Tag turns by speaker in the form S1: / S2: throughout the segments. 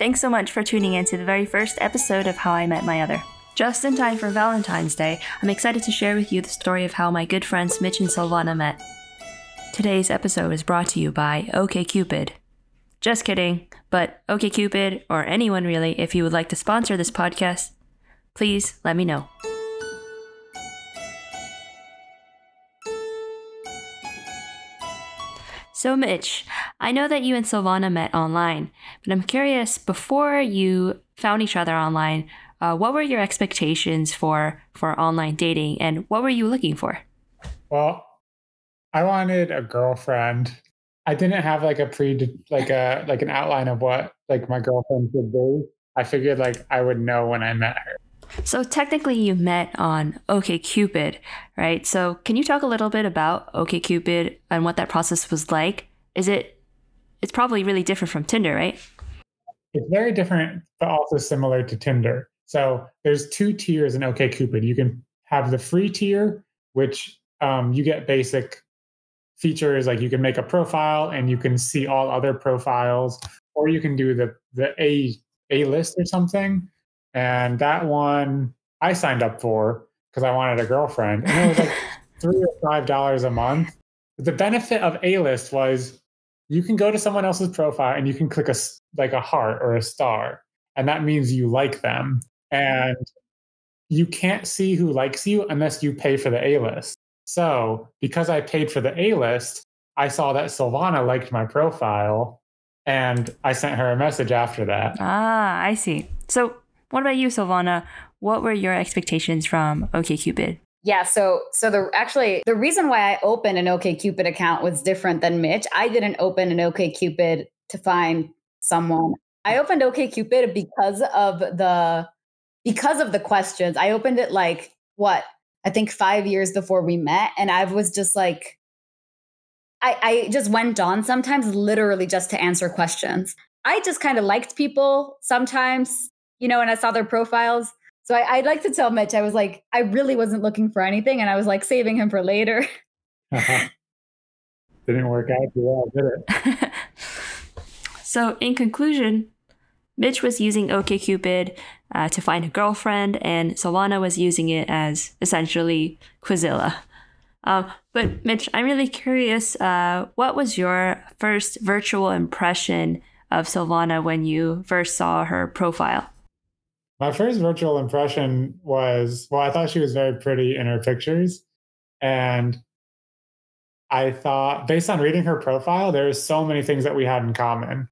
S1: Thanks so much for tuning in to the very first episode of How I Met My Other. Just in time for Valentine's Day, I'm excited to share with you the story of how my good friends Mitch and Silvana met. Today's episode is brought to you by OKCupid. Just kidding, but OKCupid, or anyone really, if you would like to sponsor this podcast, please let me know. So, Mitch, I know that you and Silvana met online, but I'm curious before you found each other online, uh, what were your expectations for for online dating, and what were you looking for?
S2: Well, I wanted a girlfriend. I didn't have like a pre like a like an outline of what like my girlfriend should be. I figured like I would know when I met her.
S1: So technically you met on OKCupid, right? So can you talk a little bit about OKCupid and what that process was like? Is it it's probably really different from Tinder, right?
S2: It's very different but also similar to Tinder. So there's two tiers in OKCupid. You can have the free tier, which um, you get basic features like you can make a profile and you can see all other profiles, or you can do the the A A list or something, and that one I signed up for because I wanted a girlfriend. And it was like three or five dollars a month. The benefit of A list was you can go to someone else's profile and you can click a like a heart or a star, and that means you like them. And you can't see who likes you unless you pay for the A list. So because I paid for the A list, I saw that Silvana liked my profile and I sent her a message after that.
S1: Ah, I see. So what about you, Silvana? What were your expectations from OKCupid?
S3: Yeah, so so the actually the reason why I opened an OKCupid account was different than Mitch. I didn't open an OKCupid to find someone. I opened OKCupid because of the because of the questions. I opened it like what I think five years before we met, and I was just like, I, I just went on sometimes literally just to answer questions. I just kind of liked people sometimes you know, and I saw their profiles. So I, would like to tell Mitch, I was like, I really wasn't looking for anything, and I was like saving him for later.
S2: uh-huh. Didn't work out too well, did it?
S1: so, in conclusion, Mitch was using OKCupid uh, to find a girlfriend, and Silvana was using it as essentially Quizilla. Um, but Mitch, I'm really curious. Uh, what was your first virtual impression of Silvana when you first saw her profile?
S2: My first virtual impression was well, I thought she was very pretty in her pictures. And I thought, based on reading her profile, there are so many things that we had in common.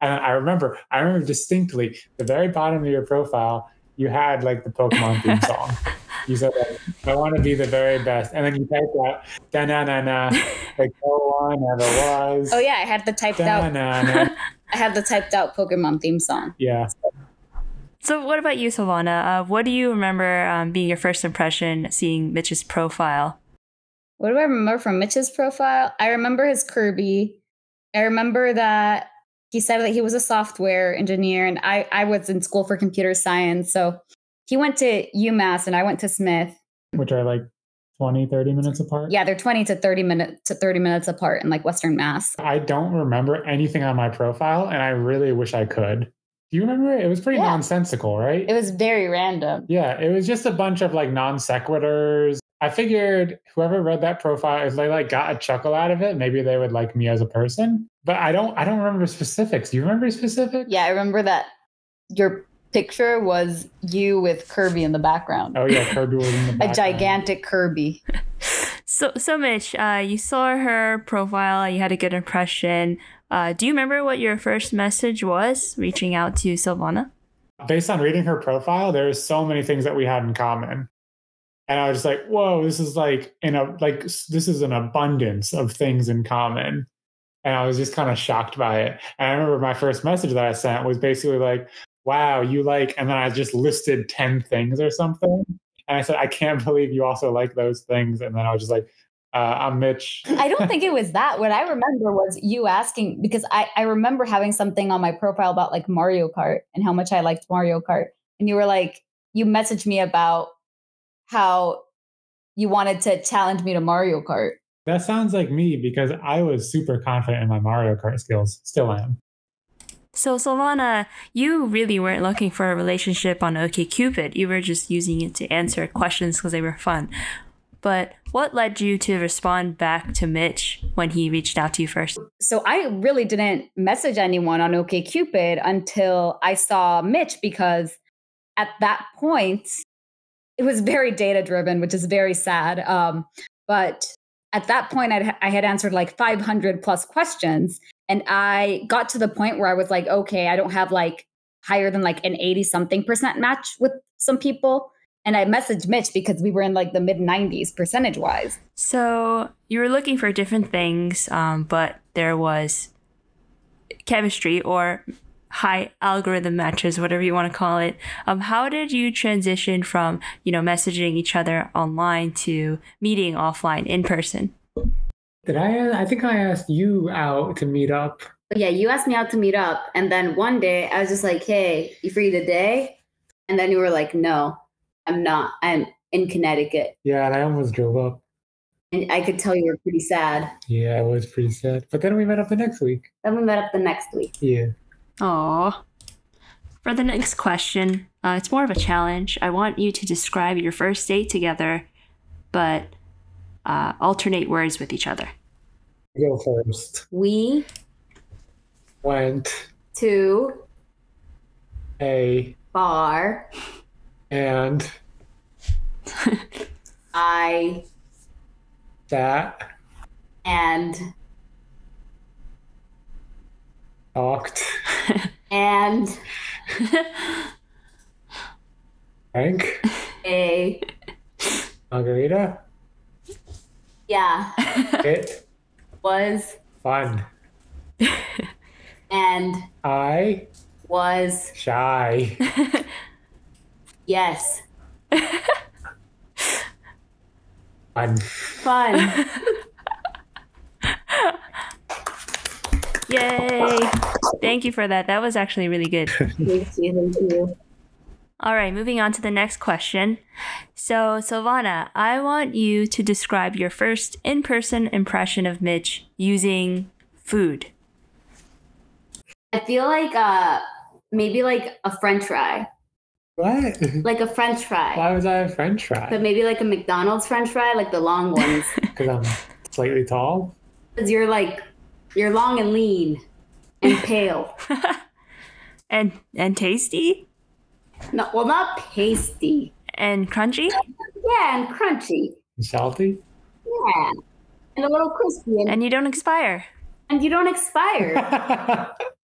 S2: And I remember, I remember distinctly the very bottom of your profile, you had like the Pokemon theme song. You said, like, I want to be the very best. And then you typed out, da na na na, like, no one ever was.
S3: Oh, yeah, I had the typed out. I had the typed out Pokemon theme song.
S2: Yeah.
S1: So, what about you, Silvana? Uh, what do you remember um, being your first impression seeing Mitch's profile?
S3: What do I remember from Mitch's profile? I remember his Kirby. I remember that he said that he was a software engineer, and I, I was in school for computer science. So he went to UMass, and I went to Smith,
S2: which are like 20 30 minutes apart
S3: yeah they're 20 to 30 minutes to 30 minutes apart in like western mass
S2: i don't remember anything on my profile and i really wish i could do you remember it? It was pretty yeah. nonsensical, right?
S3: It was very random.
S2: Yeah, it was just a bunch of like non sequiturs. I figured whoever read that profile, if they like got a chuckle out of it, maybe they would like me as a person. But I don't I don't remember specifics. Do you remember specifics?
S3: Yeah, I remember that your picture was you with Kirby in the background.
S2: Oh yeah, Kirby was in the background.
S3: a gigantic Kirby.
S1: So, so Mitch, uh, you saw her profile. You had a good impression. Uh, do you remember what your first message was reaching out to Silvana?
S2: Based on reading her profile, there's so many things that we had in common. And I was just like, whoa, this is like in a like this is an abundance of things in common. And I was just kind of shocked by it. And I remember my first message that I sent was basically like, wow, you like, and then I just listed 10 things or something. And I said, I can't believe you also like those things. And then I was just like, uh, I'm Mitch.
S3: I don't think it was that. What I remember was you asking because I, I remember having something on my profile about like Mario Kart and how much I liked Mario Kart. And you were like, you messaged me about how you wanted to challenge me to Mario Kart.
S2: That sounds like me because I was super confident in my Mario Kart skills. Still am.
S1: So, Silvana, you really weren't looking for a relationship on OkCupid. You were just using it to answer questions because they were fun. But what led you to respond back to Mitch when he reached out to you first?
S3: So I really didn't message anyone on OkCupid until I saw Mitch because at that point it was very data driven, which is very sad. Um, but at that point, I'd, I had answered like 500 plus questions, and I got to the point where I was like, okay, I don't have like higher than like an 80 something percent match with some people. And I messaged Mitch because we were in like the mid 90s percentage wise.
S1: So you were looking for different things, um, but there was chemistry or high algorithm matches, whatever you want to call it. Um, how did you transition from you know messaging each other online to meeting offline in person?
S2: Did I? I think I asked you out to meet up.
S3: Yeah, you asked me out to meet up, and then one day I was just like, "Hey, you free today?" And then you were like, "No." I'm not. I'm in Connecticut.
S2: Yeah, and I almost drove up.
S3: And I could tell you were pretty sad.
S2: Yeah, I was pretty sad. But then we met up the next week.
S3: Then we met up the next week.
S2: Yeah.
S1: Aw. For the next question, uh, it's more of a challenge. I want you to describe your first date together, but uh, alternate words with each other.
S2: Go first.
S3: We
S2: went
S3: to
S2: a
S3: bar
S2: and
S3: I
S2: sat
S3: and
S2: talked
S3: and
S2: drank
S3: a
S2: margarita.
S3: Yeah.
S2: It
S3: was
S2: fun.
S3: and
S2: I
S3: was
S2: shy.
S3: Yes.
S2: Fun.
S3: Fun.
S1: Yay! Thank you for that. That was actually really good.
S3: thank you. Thank you.
S1: All right, moving on to the next question. So, Silvana, I want you to describe your first in person impression of Mitch using food.
S3: I feel like uh maybe like a french fry.
S2: What?
S3: Like a french fry.
S2: Why was I a French fry?
S3: But maybe like a McDonald's french fry, like the long ones.
S2: Because I'm slightly tall.
S3: Because you're like you're long and lean and pale.
S1: and and tasty
S3: No, well not pasty.
S1: and crunchy.
S3: Yeah, and crunchy.
S2: And salty.
S3: Yeah. And a little crispy and,
S1: And you don't expire.
S3: and you don't expire.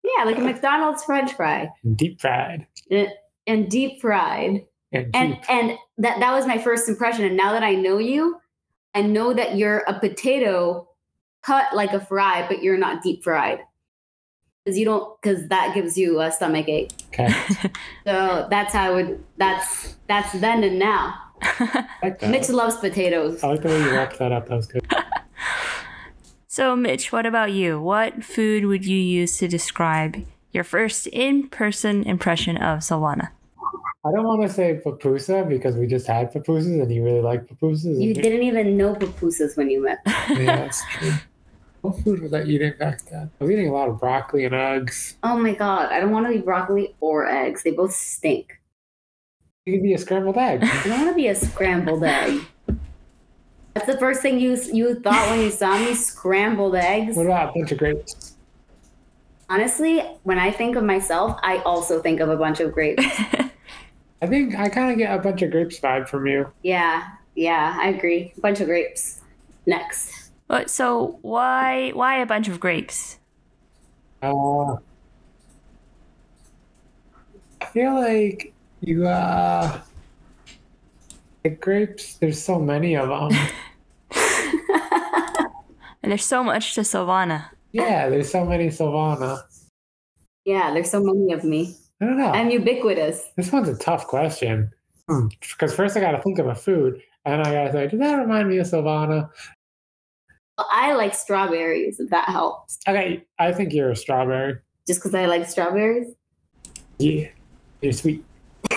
S3: yeah, like a McDonald's french fry.
S2: Deep fried.
S3: And, and deep fried.
S2: And
S3: and and that that was my first impression and now that i know you i know that you're a potato cut like a fry but you're not deep fried because you don't because that gives you a stomach ache
S2: Okay.
S3: so that's how I would that's that's then and now
S2: like
S3: mitch loves potatoes
S2: I like the way you wrapped that up. That was good.
S1: So, Mitch, what about you? What food would you use to describe your first in person impression of Silvana?
S2: I don't want to say papusa because we just had papusas and you really like papusas.
S3: you didn't even know pupusas when you met
S2: Yeah, that's true. What food was I eating back then? I was eating a lot of broccoli and eggs.
S3: oh my god i don't want to eat broccoli or eggs they both stink
S2: You could be a scrambled egg.
S3: i don't want to be a scrambled egg that's the first thing you you thought when you saw me scrambled eggs
S2: What about a bunch of grapes?
S3: Honestly, when I think of myself, I also think of a bunch of grapes.
S2: I think I kind of get a bunch of grapes vibe from you.
S3: yeah, yeah, I agree. A bunch of grapes. Next.
S1: But so why why a bunch of grapes?
S2: Uh, I feel like you uh, like grapes. There's so many of them.
S1: And there's so much to Silvana.
S2: Yeah, there's so many Silvana.
S3: yeah, there's so many of me.
S2: I don't know.
S3: I'm ubiquitous.
S2: This one's a tough question. Hmm. Because first I got to think of a food, and I got to say, does that remind me of Silvana?
S3: Well, I like strawberries, if that helps.
S2: Okay, I think you're a strawberry.
S3: Just because I like strawberries.
S2: Yeah, you're sweet.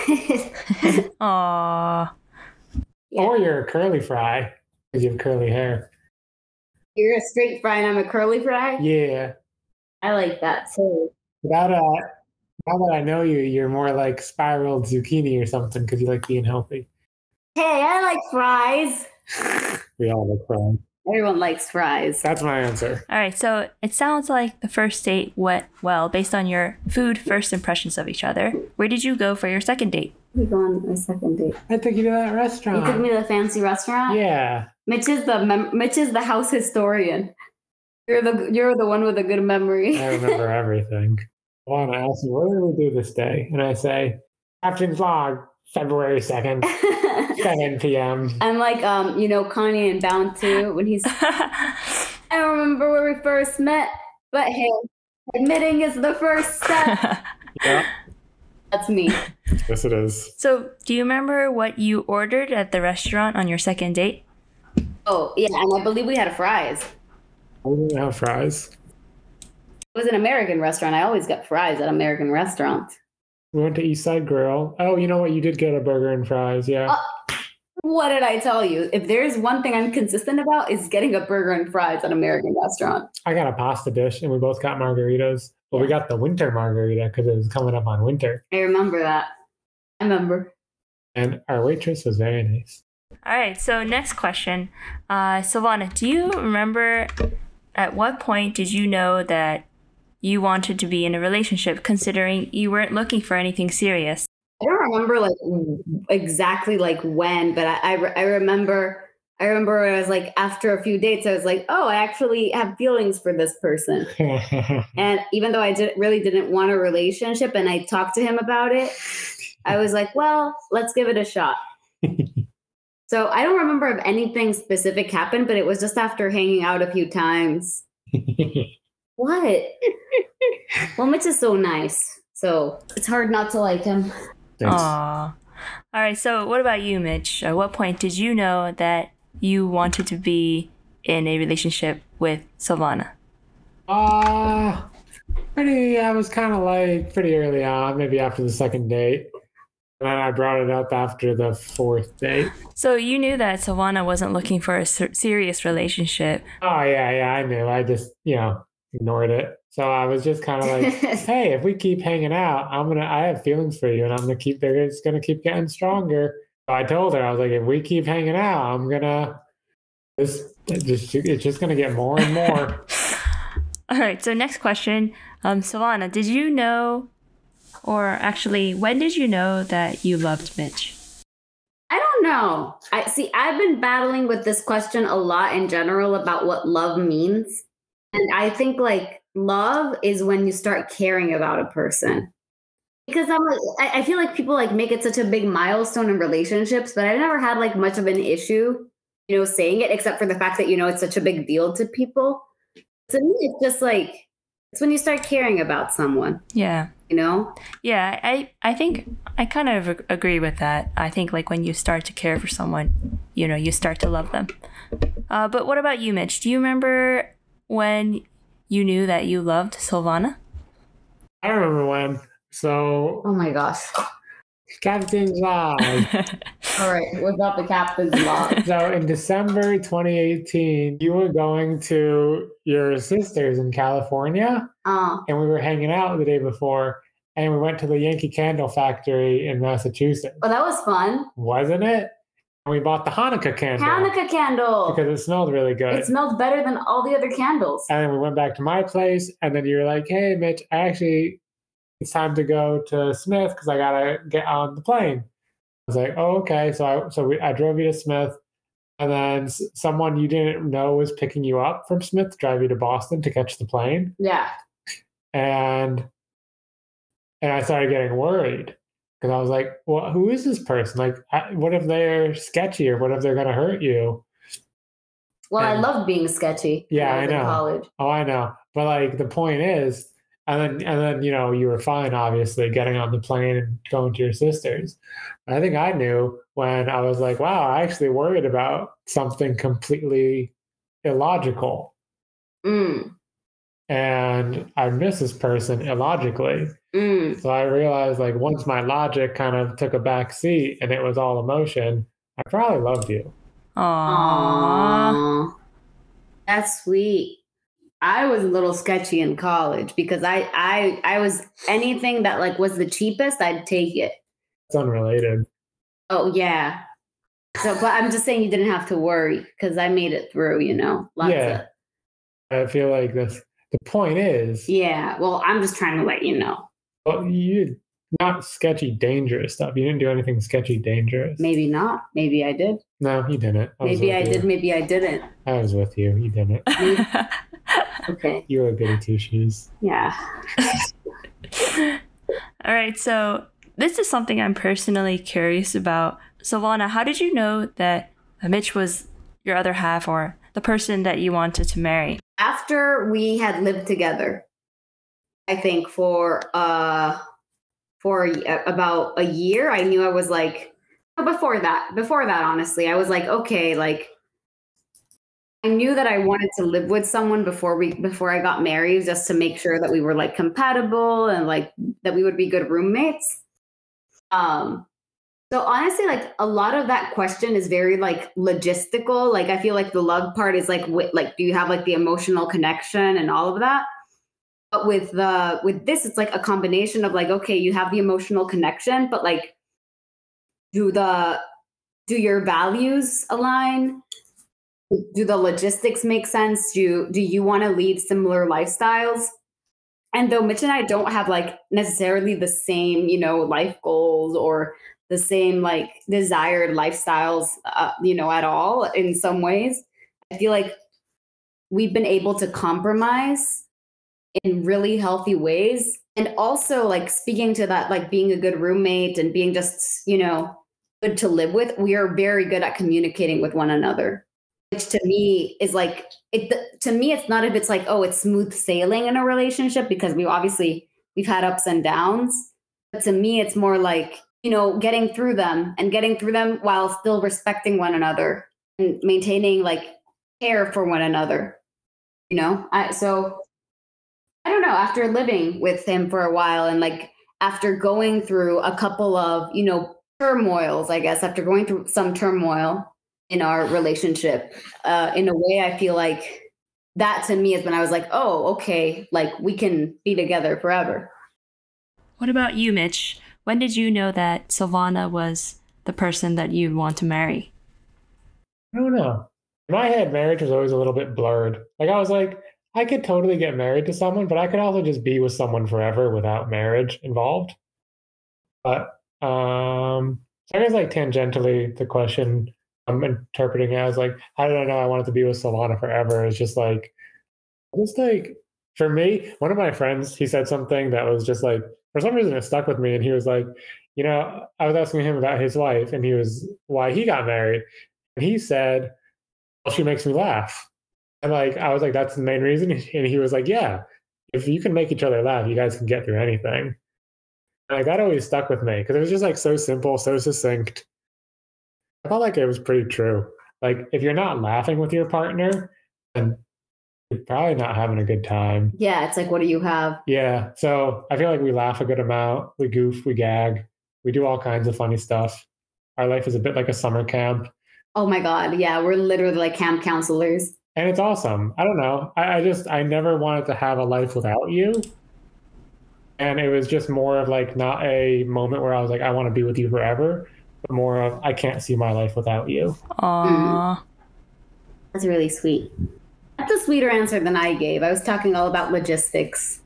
S1: Aww.
S3: Yeah.
S2: Or you're a curly fry because you have curly hair.
S3: You're a straight fry and I'm a curly fry.
S2: Yeah.
S3: I like that too.
S2: That uh, now that I know you, you're more like spiraled zucchini or something because you like being healthy.
S3: Hey, I like fries.
S2: We all like fries.
S3: Everyone likes fries.
S2: That's my answer.
S1: All right, so it sounds like the first date went well based on your food first impressions of each other. Where did you go for your second date?
S3: We go on a second date.
S2: I took you to that restaurant.
S3: You took me to the fancy restaurant.
S2: yeah.
S3: Mitch is the mem- Mitch is the house historian. You're the you're the one with a good memory.
S2: I remember everything. Juan asks me, what did we do this day? And I say, Captain's Log, February 2nd, 7 p.m.
S3: I'm like um you know Kanye and Bound 2 when he's I don't remember where we first met, but hey, admitting is the first step.
S2: Yeah,
S3: That's me.
S2: yes, it is.
S1: so, do you remember what you ordered at the restaurant on your second date?
S3: Oh yeah, and I believe we had fries.
S2: We didn't have fries.
S3: It was an American restaurant. I always get fries at American restaurants.
S2: We went to East Side Grill. Oh, you know what? You did get a burger and fries. Yeah.
S3: Uh, What did I tell you? If there's one thing I'm consistent about, is getting a burger and fries at American restaurant.
S2: I got a pasta dish and we both got margaritas. But we got the winter margarita because it was coming up on winter.
S3: I remember that. I remember.
S2: And our waitress was very nice.
S1: All right, so next question. Uh, Silvana, do you remember at what point did you know that you wanted to be in a relationship considering you weren't looking for anything serious?
S3: I don't remember like exactly like when, but I I, re- I remember I remember I was like after a few dates I was like, oh, I actually have feelings for this person. And even though I did, really didn't want a relationship, and I talked to him about it, I was like, well, let's give it a shot. So I don't remember if anything specific happened, but it was just after hanging out a few times. What? well, Mitch is so nice, so it's hard not to like him.
S2: Thanks.
S1: Aww. All right, so what about you, Mitch? At what point did you know that you wanted to be in a relationship with Silvana?
S2: Uh, pretty, I was kind of like pretty early on, maybe after the second date. And then I brought it up after the fourth date.
S1: So you knew that Silvana wasn't looking for a ser- serious relationship.
S2: Oh, yeah, yeah, I knew. I just, you know, ignored it. So I was just kind of like, hey, if we keep hanging out, I'm going to, I have feelings for you and I'm going to keep, they're just going to keep getting stronger. So I told her, I was like, if we keep hanging out, I'm going to, this, just, it's just going to get more and more.
S1: All right, so next question. Um, Silvana, did you know, or actually, when did you know that you loved Mitch?
S3: I don't know. I see. I've been battling with this question a lot in general about what love means, and I think like love is when you start caring about a person. Because I'm like, I, I feel like people like make it such a big milestone in relationships, but I never had like much of an issue, you know, saying it, except for the fact that you know it's such a big deal to people. To me, it's just like it's when you start caring about someone,
S1: Yeah.
S3: You know.
S1: Yeah, I, I think I kind of agree with that. I think like when you start to care for someone, you know, you start to love them. Uh, but what about you, Mitch? Do you remember when you knew that you loved Silvana?
S2: I remember when. So,
S3: Oh my gosh!
S2: Captain's Log.
S3: All right, what about the captain's log?
S2: So in December 2018, you were going to your sister's in California,
S3: Uh,
S2: and we were hanging out the day before, and we went to the Yankee Candle Factory in Massachusetts,
S3: Well, that was fun.
S2: wasn't it? And we bought the Hanukkah candle
S3: Hanukkah candle.
S2: because it smelled really good.
S3: It smelled better than all the other candles.
S2: and then we went back to my place, and then you were like, "Hey, Mitch, I actually it's time to go to Smith because I gotta get on the plane." I was like, "Oh, okay." So I so we, I drove you to Smith, and then someone you didn't know was picking you up from Smith to drive you to Boston to catch the plane,
S3: Yeah.
S2: and and I started getting worried because I was like, "Well, who is this person? Like, I, what if they're sketchy or what if they're gonna hurt you?"
S3: Well, I
S2: And-
S3: loved being sketchy.
S2: Yeah,
S3: I,
S2: I know.
S3: college.
S2: Oh, I know. But like the point is, and then and then you know you were fine, obviously, getting on the plane and going to your sister's. I think I knew when I was like, wow, I actually worried about something completely illogical,
S3: Mm,
S2: and I miss this person illogically.
S3: mm.
S2: So I realized like once my logic kind of took a back seat and it was all emotion, I probably loved you.
S1: Aww.
S3: Aww. That's sweet. I was a little sketchy in college because I I I was anything that like was the cheapest, I'd take it.
S2: It's unrelated.
S3: Oh yeah. So, but I'm just saying you didn't have to worry because I made it through. You know, lots
S2: Yeah. I feel like this. The point is,
S3: yeah. Well, I'm just trying to let you know.
S2: well, you not sketchy, dangerous stuff. You didn't do anything sketchy, dangerous.
S3: Maybe not. Maybe I did.
S2: No, you didn't. I
S3: Maybe I
S2: you.
S3: did. Maybe I didn't.
S2: I was with you. You didn't.
S3: Okay.
S2: You were a goody two shoes.
S3: Yeah.
S1: All right, so this is something I'm personally curious about. Silvana, how did you know that Mitch was your other half or the person that you wanted to marry?
S3: After we had lived together, I think for uh for a- about a year, I knew I was like before that. Before that, honestly, I was like, okay, like I knew that I wanted to live with someone before we before I got married, just to make sure that we were like compatible and like that we would be good roommates. Um, so honestly, like a lot of that question is very like logistical. Like I feel like the love part is like like do you have like the emotional connection and all of that? But with the with this, it's like a combination of like okay, you have the emotional connection, but like do the do your values align? Do the logistics make sense? Do do you want to lead similar lifestyles? And though Mitch and I don't have like necessarily the same, you know, life goals or the same like desired lifestyles, uh, you know, at all in some ways, I feel like we've been able to compromise in really healthy ways. And also, like speaking to that, like being a good roommate and being just, you know, good to live with, we are very good at communicating with one another which to me is like it to me it's not if it's like oh it's smooth sailing in a relationship because we obviously we've had ups and downs. But to me it's more like you know getting through them and getting through them while still respecting one another and maintaining like care for one another you know? I, so i don't know after living with him for a while and like after going through a couple of you know turmoils i guess after going through some turmoil in our relationship. Uh, in a way, I feel like that to me is when I was like, oh, okay, like we can be together forever.
S1: What about you, Mitch? When did you know that Silvana was the person that you'd want to marry?
S2: I don't know. In my head, marriage was always a little bit blurred. Like I was like, I could totally get married to someone, but I could also just be with someone forever without marriage involved. But um, so I guess like tangentially, the question I'm interpreting it as like, how did I know I wanted to be with Silvana forever? It's just like, just like for me, one of my friends, he said something that was just like, for some reason, it stuck with me. And he was like, you know, I was asking him about his wife, and he was why he got married, and he said, well, she makes me laugh. And like, I was like, that's the main reason. And he was like, yeah, if you can make each other laugh, you guys can get through anything. And like that always stuck with me because it was just like so simple, so succinct. I felt like it was pretty true. Like if you're not laughing with your partner, then you're probably not having a good time.
S3: Yeah, it's like, what do you have?
S2: Yeah. So I feel like we laugh a good amount. We goof, we gag, we do all kinds of funny stuff. Our life is a bit like a summer camp.
S3: Oh my God. Yeah, we're literally like camp counselors.
S2: And it's awesome. I don't know. I, I just I never wanted to have a life without you. And it was just more of like not a moment where I was like, I want to be with you forever, but more of I can't see my life without you.
S1: Aww.
S3: That's really sweet. That's a sweeter answer than I gave. I was talking all about logistics,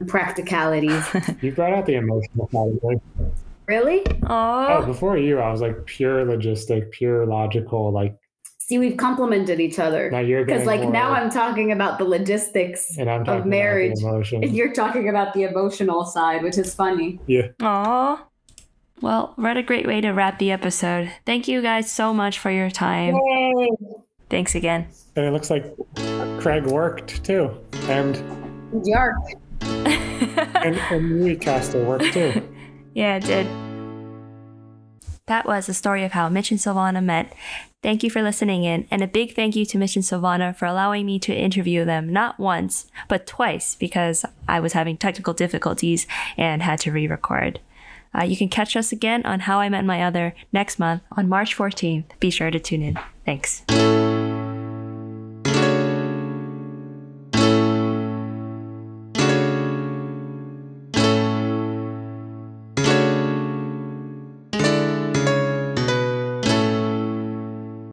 S3: and practicalities.
S2: You brought out the emotional side of me.
S3: really?
S2: Oh,
S1: Aww.
S2: before you, I was like pure logistic, pure logical. Like
S3: See, we've complemented each other.
S2: now you're
S3: Because
S2: getting
S3: like now I'm talking about the logistics
S2: and I'm talking
S3: of marriage.
S2: about the
S3: and you're talking about the emotional side, which is funny.
S2: yeah.
S1: Aww. Well, what a great way to wrap the episode. Thank you guys so much for your time. Thanks again.
S2: And it looks like Craig worked too. And
S3: Yark.
S2: and, and Recaster worked too.
S1: Yeah, it did. That was the story of how Mitch and Silvana met. Thank you for listening in, and a big thank you to Mitch and Silvana for allowing me to interview them not once, but twice because I was having technical difficulties and had to re record. Uh, you can catch us again on How I Met My Other next month on March 14th. Be sure to tune in. Thanks.